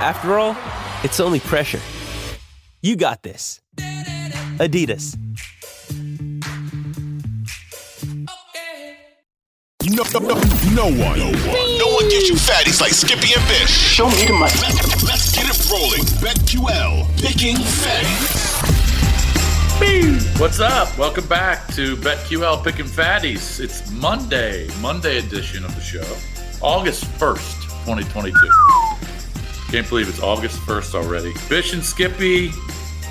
After all, it's only pressure. You got this. Adidas. No, no, no, no one. No one. No one gives you fatties like Skippy and Bish. Show me the money. Let's get it rolling. BetQL. Picking fatties. What's up? Welcome back to BetQL Picking Fatties. It's Monday, Monday edition of the show, August 1st, 2022. Can't believe it's August 1st already. Bish and Skippy,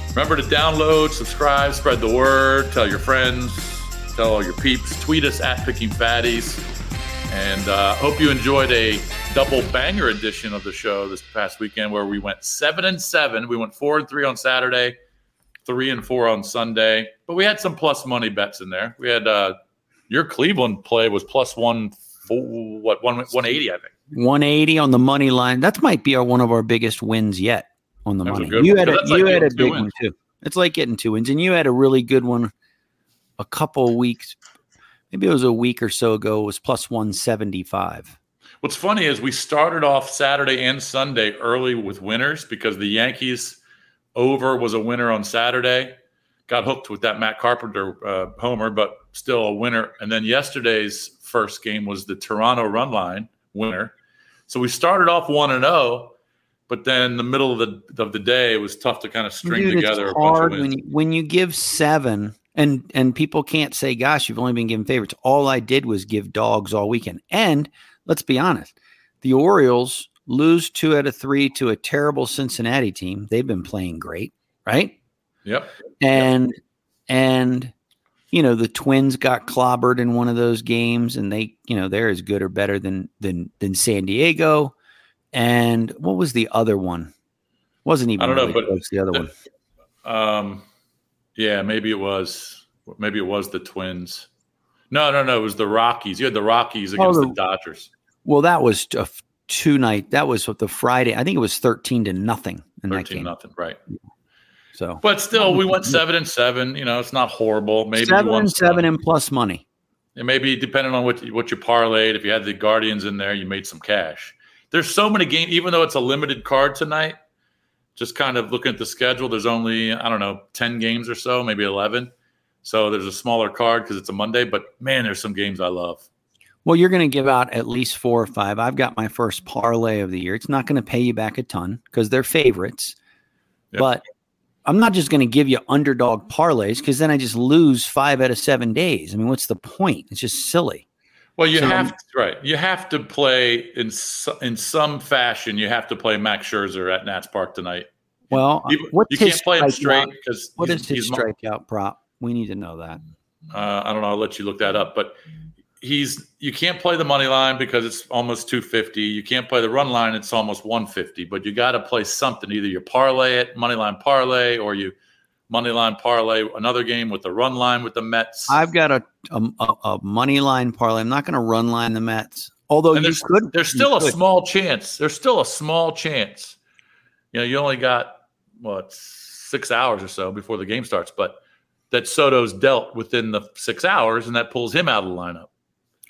remember to download, subscribe, spread the word, tell your friends, tell all your peeps, tweet us at Picking Fatties. And uh, hope you enjoyed a double banger edition of the show this past weekend where we went seven and seven. We went four and three on Saturday, three and four on Sunday. But we had some plus money bets in there. We had uh, your Cleveland play was plus one, what one one eighty, I think. 180 on the money line. That might be our, one of our biggest wins yet on the That was a money. You one. had a, That's like you had a big one too. It's like getting two wins, and you had a really good one a couple of weeks. Maybe it was a week or so ago. It was plus 175. What's funny is we started off Saturday and Sunday early with winners because the Yankees over was a winner on Saturday. Got hooked with that Matt Carpenter uh, homer, but still a winner. And then yesterday's first game was the Toronto run line winner. So we started off one and zero, but then the middle of the of the day it was tough to kind of string Dude, together it's a bunch of hard when you, when you give seven, and and people can't say, "Gosh, you've only been given favorites." All I did was give dogs all weekend. And let's be honest, the Orioles lose two out of three to a terrible Cincinnati team. They've been playing great, right? Yep. And and you know the Twins got clobbered in one of those games, and they you know they're as good or better than than than San Diego. And what was the other one? Wasn't even I don't know, but close, the other one. Um, yeah, maybe it was. Maybe it was the Twins. No, no, no. It was the Rockies. You had the Rockies against Oh, the the- Dodgers. Well, that was a two night. That was the Friday. I think it was thirteen to nothing in that Thirteen game. nothing, right? So But still, we went seven and seven. You know, it's not horrible. Maybe you seven and seven and plus money. And maybe depending on what what you parlayed, if you had the Guardians in there, you made some cash. There's so many games, even though it's a limited card tonight. Just kind of looking at the schedule, there's only I don't know ten games or so, maybe eleven. So there's a smaller card because it's a Monday. But man, there's some games I love. Well, you're going to give out at least four or five. I've got my first parlay of the year. It's not going to pay you back a ton because they're favorites. Yep. But I'm not just going to give you underdog parlays because then I just lose five out of seven days. I mean, what's the point? It's just silly. Well, you So- have to, right. You have to play in in some fashion. You have to play Max Scherzer at Nats Park tonight. Well, You, what's you his can't play him straight because What he's, is his he's mo- strikeout prop? We need to know that. Uh, I don't know. I'll let you look that up. But he's you can't play the money line because it's almost 250. You can't play the run line; it's almost 150. But you got to play something. Either you parlay it, money line parlay, or you money line parlay another game with the run line with the Mets. I've got a a, a, money line parlay. I'm not going to run line the Mets. Although and you there's could, there's still a could. small chance. There's still a small chance. You know, you only got what six hours or so before the game starts, but that Soto's dealt within the six hours, and that pulls him out of the lineup.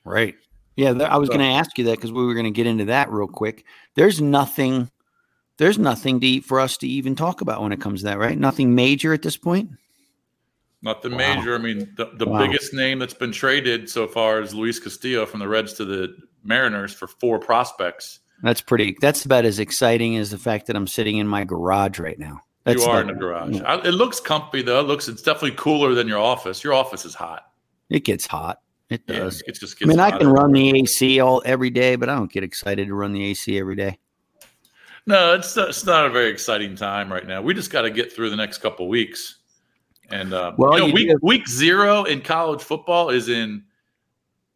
Right. Yeah, th- I was So- going to ask you that because we were going to get into that real quick. There's nothing. There's nothing to eat for us to even talk about when it comes to that, right? Nothing major at this point. Nothing Wow. major. I mean, the, the Wow. biggest name that's been traded so far is Luis Castillo from the Reds to the Mariners for four prospects. That's pretty. That's about as exciting as the fact that I'm sitting in my garage right now. That's you are the- in the garage. I, it looks comfy though. It looks it's definitely cooler than your office. Your office is hot. It gets hot. It Yeah, does. it just I mean, I can run the AC all every day, but I don't get excited to run the AC every day. No, it's it's not a very exciting time right now. We just got to get through the next couple weeks. And uh, Well, you know, you week week zero in college football is in,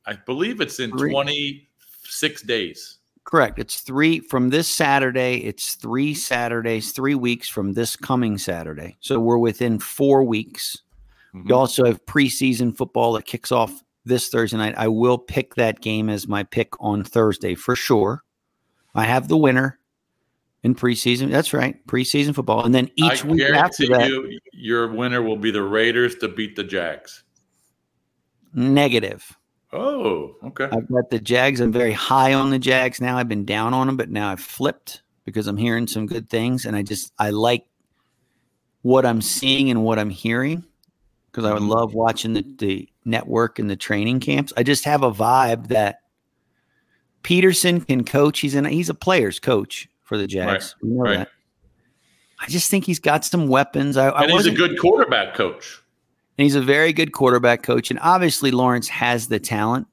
I believe it's in twenty six days. Correct. It's three from this Saturday. It's three Saturdays, three weeks from this coming Saturday. So we're within four weeks. Mhm. You also have preseason football that kicks off this Thursday night. I will pick that game as my pick on Thursday for sure. I have the winner in preseason. That's right, preseason football, and then each I week after that, you, your winner will be the Raiders to beat the Jags. negative. Oh, okay. I've got the Jags. I'm very high on the Jags now. I've been down on them, but now I've flipped because I'm hearing some good things, and I just I like what I'm seeing and what I'm hearing because I would Mhm. love watching the, the network and the training camps. I just have a vibe that Pederson can coach. He's an he's a player's coach for the Jags. We know right. that. I just think he's got some weapons. I, I and he's a good quarterback coach. and he's a very good quarterback coach. And obviously, Lawrence has the talent.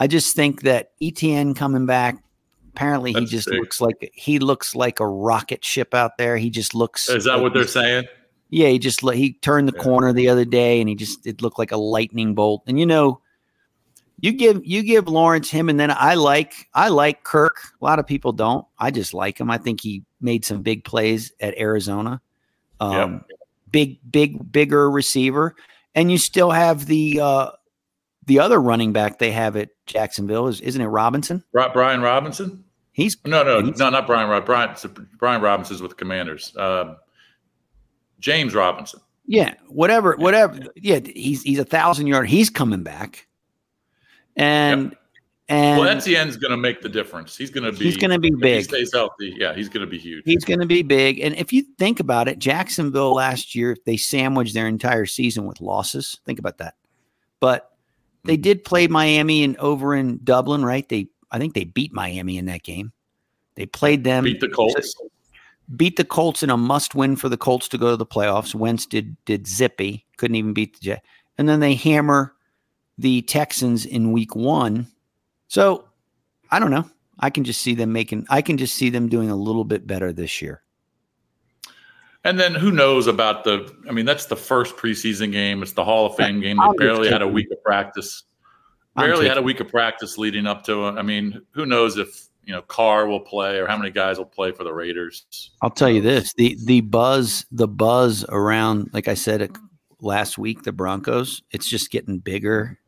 I just think that ETN coming back, apparently, he just big. looks like he looks like a rocket ship out there. He just looks. Is that like what they're saying? Yeah, he just he turned the Yeah. corner the other day, and he just it looked like a lightning bolt. And you know, you give you give Lawrence him, and then I like I like Kirk. A lot of people don't. I just like him. I think he made some big plays at Arizona. Um, Big, big, bigger receiver, and you still have the uh, the other running back they have at Jacksonville. Is isn't it Robinson? Bri- Brian Robinson? He's No, no, He's- no, not Brian. Rob- Brian, Brian Robinson's with the Commanders. Um, James Robinson. Yeah, whatever, whatever. Yeah, he's he's a thousand yard. He's coming back, and and well, Etienne's going to make the difference. He's going to be. he's going to be big. He stays healthy. Yeah, he's going to be huge. He's going to be big. And if you think about it, Jacksonville last year they sandwiched their entire season with losses. Think about that. But they hmm. did play Miami and over in Dublin, right? They I think they beat Miami in that game. They played them Beat the Colts. Beat the Colts in a must win for the Colts to go to the playoffs. Wentz did did zippy, couldn't even beat the Jet, and then they hammer the Texans in week one. So I don't know. I can just see them making. I can just see them doing a little bit better this year. And then who knows about the? I mean, that's the first preseason game. It's the Hall of Fame game. They barely had a week of practice. Barely had a week of practice leading up to it. I mean, who knows if you know Carr will play or how many guys will play for the Raiders? I'll tell you this: the the buzz, the buzz around, like I said uh, last week, the Broncos. It's just getting bigger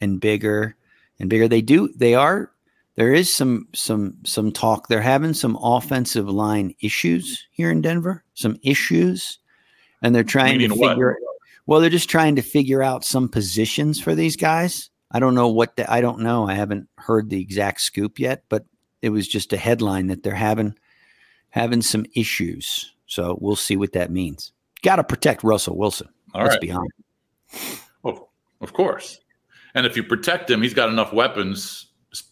and bigger and bigger. They do. They are. There is some some some talk. They're having some offensive line issues here in Denver. Some issues, and they're trying to Meaning what? figure. Well, they're just trying to figure out some positions for these guys. I don't know what the, I don't know. I haven't heard the exact scoop yet, but it was just a headline that they're having having some issues. So we'll see what that means. Got to protect Russell Wilson. All Let's right. be honest. Well, of course. And if you protect him, he's got enough weapons,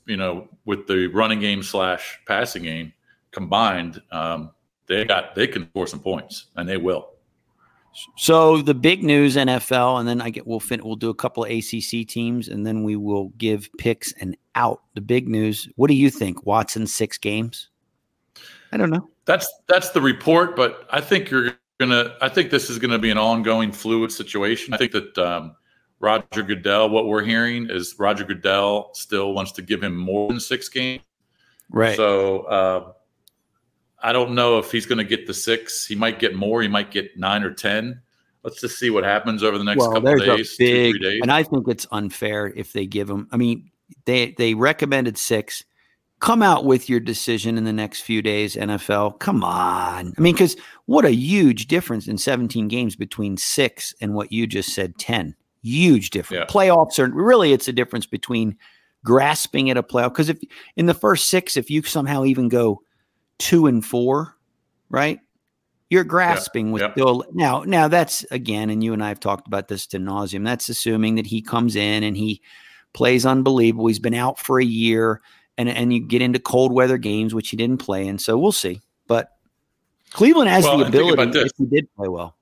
you know, with the running game slash passing game combined. Um, they got they can score some points, and they will. So the big news NFL, and then I get we'll fin- we'll do a couple of ACC teams, and then we will give picks and out. The big news. What do you think? Watson six games? I don't know. That's that's the report, but I think you're gonna. I think this is going to be an ongoing fluid situation. I think that um, Roger Goodell. What we're hearing is Roger Goodell still wants to give him more than six games. Right. So uh, I don't know if he's going to get the six. He might get more. He might get nine or ten. Let's just see what happens over the next well, couple days, big, two days. and I think it's unfair if they give him. I mean, they they recommended six. Come out with your decision in the next few days, NFL. Come on. I mean, because what a huge difference in 17 games between six and what you just said, 10. Huge difference. Yeah. Playoffs are really it's a difference between grasping at a playoff. Because if in the first six, if you somehow even go two and four, right? You're grasping with Yep. Bill. Now, now that's again, and you and I have talked about this to nauseum. That's assuming that he comes in and he plays unbelievable. He's been out for a year, and and you get into cold weather games, which he didn't play in. So we'll see. But Cleveland has Well, the ability if he did play well.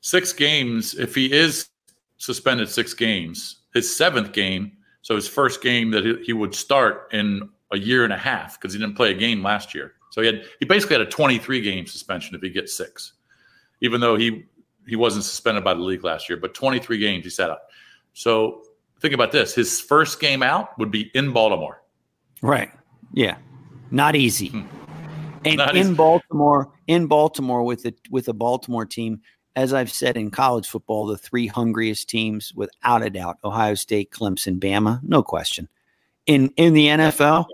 six games. If he is suspended six games, his seventh game, so his first game that he, he would start in a year and a half because he didn't play a game last year. So he had he basically had a 23 game suspension if he gets six, even though he he wasn't suspended by the league last year, but 23 games he sat out. So think about this: his first game out would be in Baltimore. Right. Yeah, not easy. Hmm. And Not in easy. Baltimore, in Baltimore with the with a Baltimore team, as I've said in college football, the three hungriest teams, without a doubt, Ohio State, Clemson, Bama, no question. In in the NFL,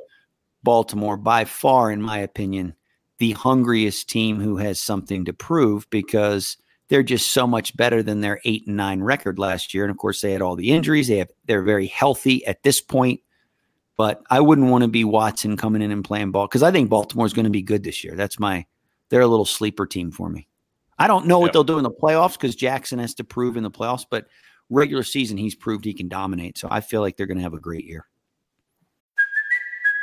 Baltimore by far, in my opinion, the hungriest team who has something to prove because they're just so much better than their eight and nine record last year. And of course, they had all the injuries. They have they're very healthy at this point. But I wouldn't want to be Watson coming in and playing ball because I think Baltimore's going to be good this year. That's my they're a little sleeper team for me. I don't know what they'll do in the playoffs because Jackson has to prove in the playoffs, but regular season he's proved he can dominate. So I feel like they're going to have a great year.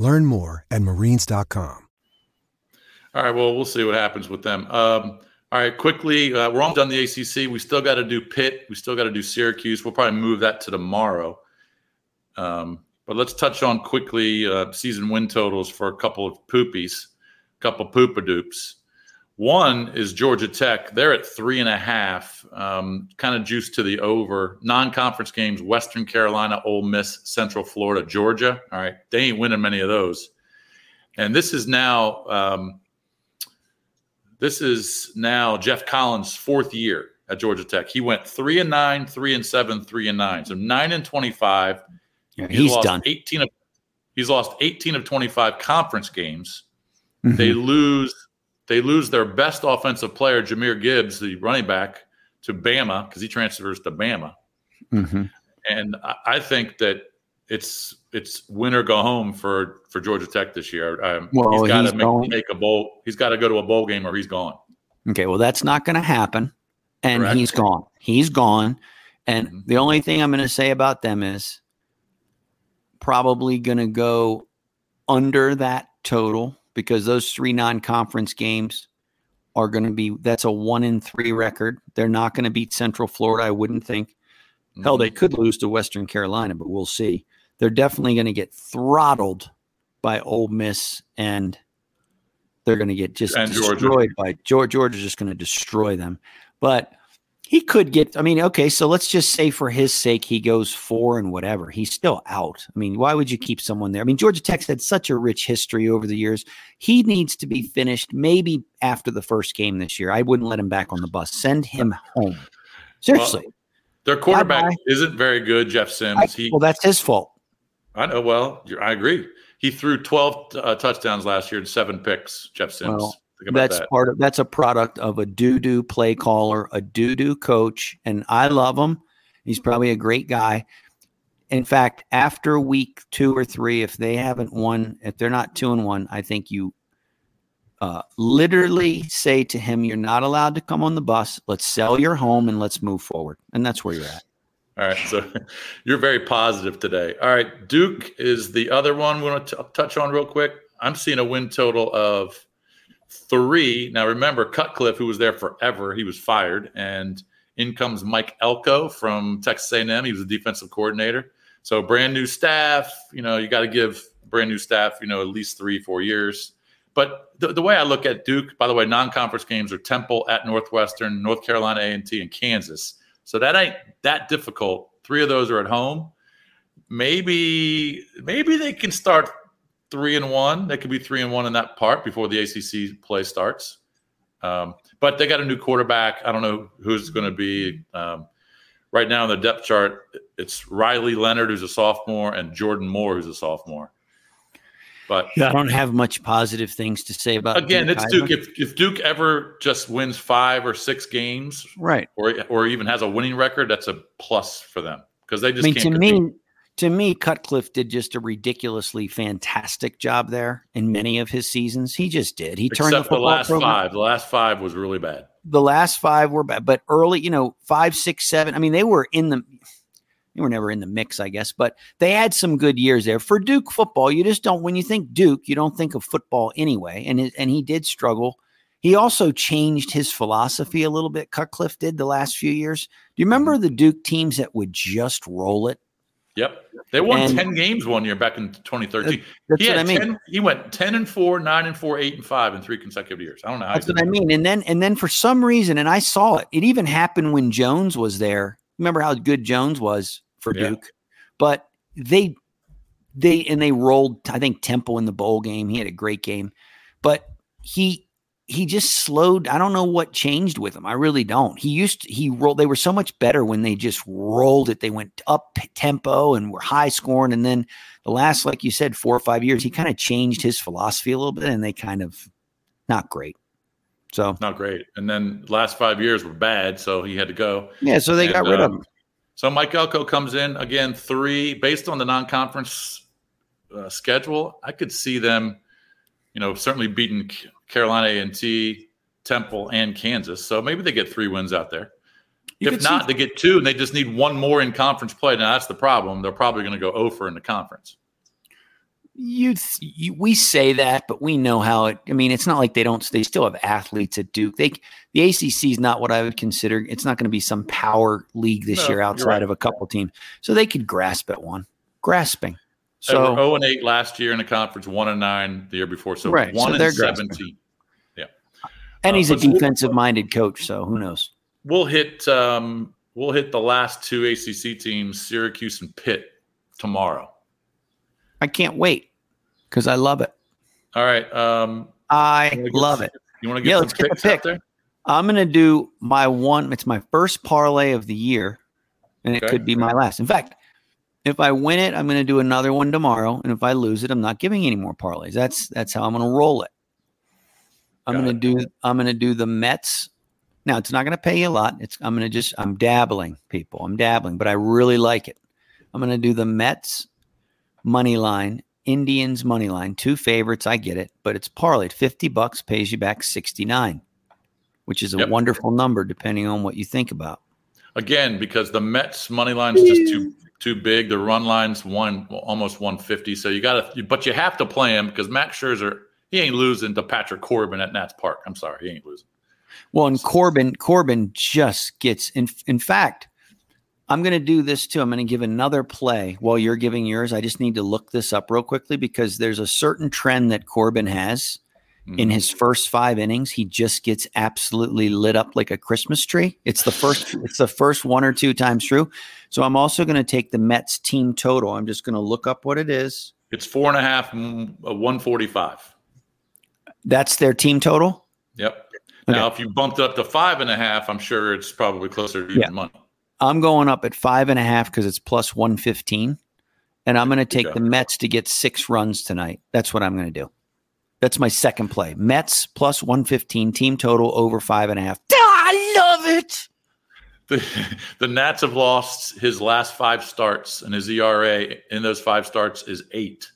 Learn more at marines.com. All right. Well, we'll see what happens with them. Um, all right. Quickly, uh, we're almost done the ACC. We still got to do Pitt. We still got to do Syracuse. We'll probably move that to tomorrow. Um, but let's touch on quickly uh, season win totals for a couple of poopies, a couple of poopadoops. One is Georgia Tech. They're at three and a half, um, kind of juiced to the over. Non-conference games: Western Carolina, Ole Miss, Central Florida, Georgia. All right, they ain't winning many of those. And this is now um, this is now Geoff Collins' fourth year at Georgia Tech. He went three and nine, three and seven, three and nine. So nine and twenty-five. Yeah, he's lost done. 18 of he's lost 18 of 25 conference games. Mhm. They lose they lose their best offensive player, Jahmyr Gibbs, the running back, to Bama because he transfers to Bama. Mhm. And I, I think that it's it's win or go home for for Georgia Tech this year. Um, Well, he's got to make, make a bowl. He's got to go to a bowl game or he's gone. Okay, well, that's not going to happen. And Correct. he's gone. He's gone. And Mhm. the only thing I'm going to say about them is probably going to go under that total because those three non conference games are going to be that's a one in three record. They're not going to beat Central Florida, I wouldn't think. Hell, Mm-hmm. they could lose to Western Carolina, but we'll see. They're definitely going to get throttled by Ole Miss, and they're going to get just And Georgia. destroyed by Georgia. Georgia's just going to destroy them. But he could get. I mean, okay, so let's just say for his sake, he goes four and whatever. He's still out. I mean, why would you keep someone there? I mean, Georgia Tech's had such a rich history over the years. He needs to be finished maybe after the first game this year. I wouldn't let him back on the bus. Send him home. Seriously. Their quarterback Bye-bye. isn't very good, Jeff I- Sims. He, well, that's his fault. I know. Well, I agree. He threw 12 uh, touchdowns last year and seven picks. Jeff Sims. Well, That's that. part of that's a product of a doo doo play caller, a doo doo coach, and I love him. He's probably a great guy. In fact, after week two or three, if they haven't won, if they're not two and one, I think you uh, literally say to him, "You're not allowed to come on the bus. Let's sell your home and let's move forward." And that's where you're at. All right. So you're very positive today. All right. Duke is the other one we want to touch on real quick. I'm seeing a win total of three. Now, remember, Cutcliffe, who was there forever, he was fired. And in comes Mike Elko from Texas A&M. He was the defensive coordinator. So brand new staff. You know, you got to give brand new staff, you know, at least three, four years. But the, the way I look at Duke, by the way, non-conference games are Temple at Northwestern, North Carolina A&T, and Kansas. So that ain't that difficult. Three of those are at home. Maybe maybe they can start three and one. They could be three and one in that part before the ACC play starts. Um, but they got a new quarterback. I don't know who's going to be. Um, right now in the depth chart, it's Riley Leonard, who's a sophomore, and Jordan Moore, who's a sophomore. But yeah, I don't have much positive things to say about. again, Duke it's either. Duke. If, if Duke ever just wins five or six games, right? or or even has a winning record, that's a plus for them because they I just mean, can't. to compete. me, to me, Cutcliffe did just a ridiculously fantastic job there in many of his seasons. He just did. He turned except the the football last program- five. The last five was really bad. the last five were bad, but early, you know, five, six, seven. I mean, they were in the, they were never in the mix, I guess, but they had some good years there for Duke football. You just don't when you think Duke, you don't think of football anyway, and it, and he did struggle. He also changed his philosophy a little bit. Cutcliffe did the last few years. Do you remember Mm-hmm. the Duke teams that would just roll it? Yep, they won And- ten games one year back in 2013. That's he what I mean. 10 he went ten and four, nine and four, eight and five in three consecutive years. I don't know how. That's what I that. mean. And then and then for some reason, and I saw it. It even happened when Jones was there. Remember how good Jones was for Yeah. Duke? But they they and they rolled. I think Temple in the bowl game. He had a great game, but he he just slowed. I don't know what changed with him. I really don't. He used to, he rolled. They were so much better when they just rolled it. They went up tempo and were high scoring. And then the last, like you said, four or five years, he kind of changed his philosophy a little bit, and they kind of not great. So Not great. And then last five years were bad, so he had to go. yeah, so they got And, rid of um, him. So Mike Elko comes in again, three based on the non-conference uh, schedule. I could see them, you know, certainly beating Carolina A and T, Temple, and Kansas. So maybe they get three wins out there. You if could see- not, they get two, and they just need one more in conference play. Now that's the problem. They're probably going to go over in the conference. You, you, we say that, but we know how it. I mean, it's not like they don't. They still have athletes at Duke. They the ACC is not what I would consider. It's not going to be some power league this No, year outside right. of a couple teams. So they could grasp at one, grasping. So zero and eight last year in the conference, one and nine the year before. So Right, one so and grasping. And uh, he's a defensive minded coach. So who knows? We'll hit um, we'll hit the last two ACC teams, Syracuse and Pitt, tomorrow. I can't wait because I love it. All right. Um, I you wanna get- love it. You want to get Yeah, some let's get the out pick. there? I'm going to do my one. It's my first parlay of the year, and it Okay. could be my last. In fact, if I win it, I'm going to do another one tomorrow, and if I lose it, I'm not giving any more parlays. That's that's how I'm going to roll it. I'm Got to do. I'm going to do the Mets. Now it's not going to pay you a lot. It's I'm going to just I'm dabbling, people. I'm dabbling, but I really like it. I'm going to do the Mets money line, Indians money line, two favorites. I get it, but it's parlayed. Fifty bucks pays you back sixty nine which is a Yep. wonderful number depending on what you think about. Again, because the Mets money line's just too too big. The run line's one almost 150. So you got to, but you have to play him because Max Scherzer he ain't losing to Patrick Corbin at Nats Park. I'm sorry, he ain't losing. Well, and Corbin, Corbin just gets in. In fact, I'm going to do this too. I'm going to give another play while you're giving yours. I just need to look this up real quickly because there's a certain trend that Corbin has in Mhm. his first five innings. He just gets absolutely lit up like a Christmas tree. It's the first. it's the first one or two times through. So I'm also going to take the Mets team total. I'm just going to look up what it is. It's four and a half, mm, uh, 145. That's their team total. Yep. Now, if you bumped it up to five and a half, I'm sure it's probably closer to even Yeah. money. I'm going up at five and a half because it's plus 115. And I'm going to take the Mets to get six runs tonight. That's what I'm going to do. That's my second play. Mets plus 115, team total over five and a half. I love it. The, the Nats have lost his last five starts, and his ERA in those five starts is eight.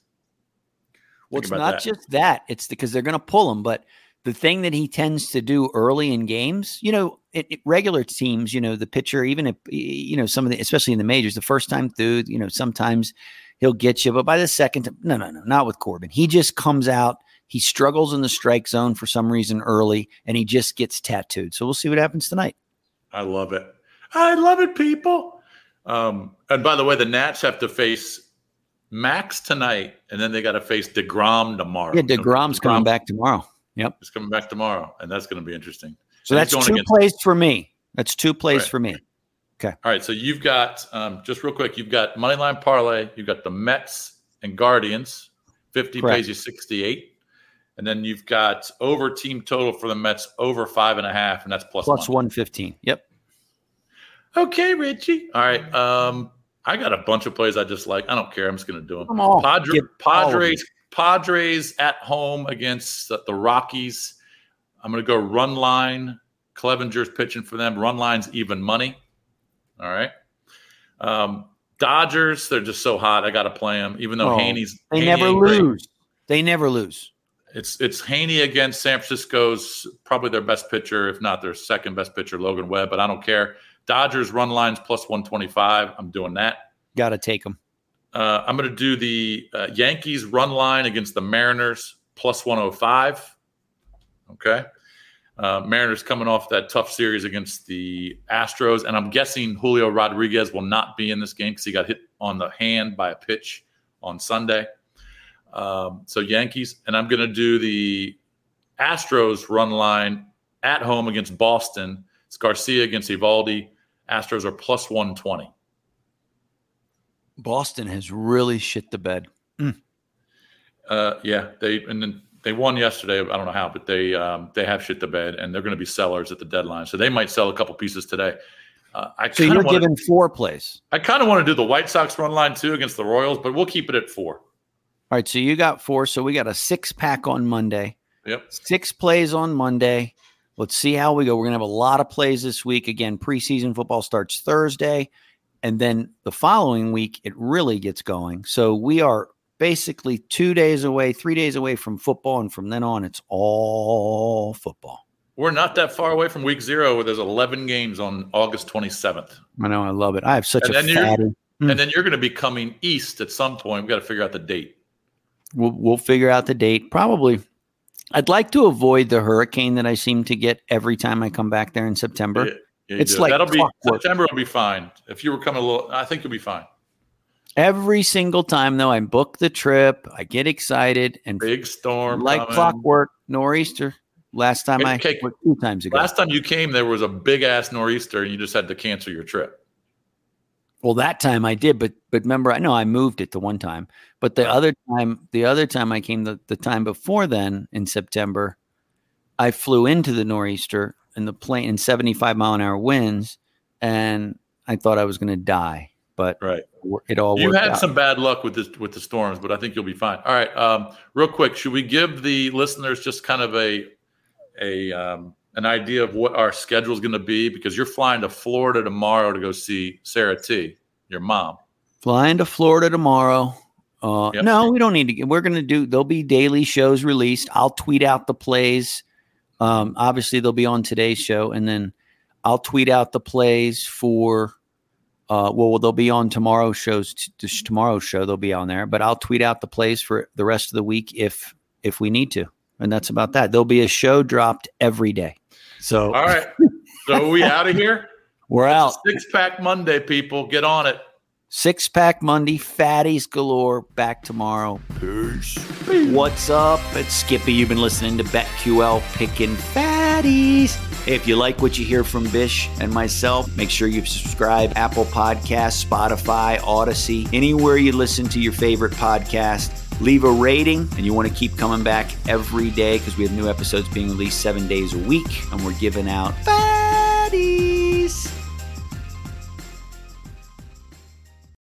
Well, Think it's not that. just that. It's because they're going to pull him. But the thing that he tends to do early in games, you know, it, it- regular teams, you know, the pitcher, even if, you know, some of the, especially in the majors, the first time through, you know, sometimes he'll get you. But by the second time, no, no, no, not with Corbin. He just comes out. He struggles in the strike zone for some reason early, and he just gets tattooed. So we'll see what happens tonight. I love it. I love it, people. Um, and by the way, the Nats have to face Max tonight, and then they got to face deGrom tomorrow. Yeah, deGrom's coming back tomorrow. Yep. is coming back tomorrow, and that's going to be interesting. So And that's he's two against- plays for me. That's two plays Right. for me. Okay. All right, so you've got um, just real quick. You've got moneyline parlay. You've got the Mets and Guardians. Fifty Correct. pays you sixty-eight, and then you've got over team total for the Mets over five and a half, and that's plus, Plus 115. Yep. Okay, Richie. All right. Um, I got a bunch of plays I just like. I don't care. I'm just going to do them. Come on, Padre, Padres, Padres at home against the, Rockies. I'm going to go run line. Clevinger's pitching for them. Run line's even money. All right. Um, Dodgers, they're just so hot. I got to play them, even though Oh, Heaney's. They Heaney never great. lose. They never lose. It's it's Heaney against San Francisco's probably their best pitcher, if not their second best pitcher, Logan Webb. But I don't care. Dodgers run lines plus one twenty five. I'm doing that. Got to take them. Uh, I'm going to do the uh, Yankees run line against the Mariners plus 105. Okay. Uh, Mariners coming off that tough series against the Astros. And I'm guessing Julio Rodriguez will not be in this game because he got hit on the hand by a pitch on Sunday. Um, so Yankees. And I'm going to do the Astros run line at home against Boston. It's Garcia against Eovaldi. Astros are plus 120. Boston has really shit the bed. Uh, yeah, they and then they won yesterday. I don't know how, but they um, they have shit the bed, and they're going to be sellers at the deadline. So they might sell a couple pieces today. Uh, I So kind you're of want giving four plays. I kind of want to do the White Sox run line too against the Royals, but we'll keep it at four. All right. So you got four. So we got a six pack on Monday. Yep. Six plays on Monday. Let's see how we go. We're going to have a lot of plays this week. Again, preseason football starts Thursday. And then the following week, it really gets going. So we are basically two days away, three days away from football. And from then on, it's all football. We're not that far away from week zero, where there's 11 games on August 27th, I know. I love it. I have such And a then fatty. Hmm. and then you're going to be coming east at some point. We've got to figure out the date. We'll, we'll figure out the date. Probably. I'd like to avoid the hurricane that I seem to get every time I come back there in September. Yeah, yeah, It's do. like that'll be. September will be fine. If you were coming a little, I think you'll be fine. Every single time, though, I book the trip, I get excited, and Big storm, like coming. clockwork, nor'easter. Last time I Okay. two times ago. Last time you came, there was a big ass nor'easter, and you just had to cancel your trip. Well, that time I did, but but remember, I know I moved it the one time, but the other time, the other time I came, the, the time before then in September, I flew into the nor'easter and the plane in seventy five mile an hour winds, and I thought I was going to die, but Right. it all You had out. some bad luck with this with the storms, but I think you'll be fine. All right. Um, real quick, should we give the listeners just kind of a a um, an idea of what our schedule is going to be? Because you're flying to Florida tomorrow to go see Sarah T, your mom. Flying to Florida tomorrow. Uh, Yep. No, we don't need to. We're going to do. There'll be daily shows released. I'll tweet out the plays. Um, obviously, they'll be on today's show, and then I'll tweet out the plays for. Uh, well, they'll be on tomorrow's shows. T- tomorrow's show, they'll be on there. But I'll tweet out the plays for the rest of the week if if we need to, and that's about that. There'll be a show dropped every day. So All right. so are we out of here? we're out. Six pack Monday, people. Get on it. Six pack Monday, fatties galore. Back tomorrow. Peace. What's up? It's Skippy. You've been listening to BetQL picking fatties. If you like what you hear from Bish and myself, make sure you subscribe Apple Podcasts, Spotify, Audacy, anywhere you listen to your favorite podcast leave a rating, and you want to keep coming back every day because we have new episodes being released seven days a week, and we're giving out.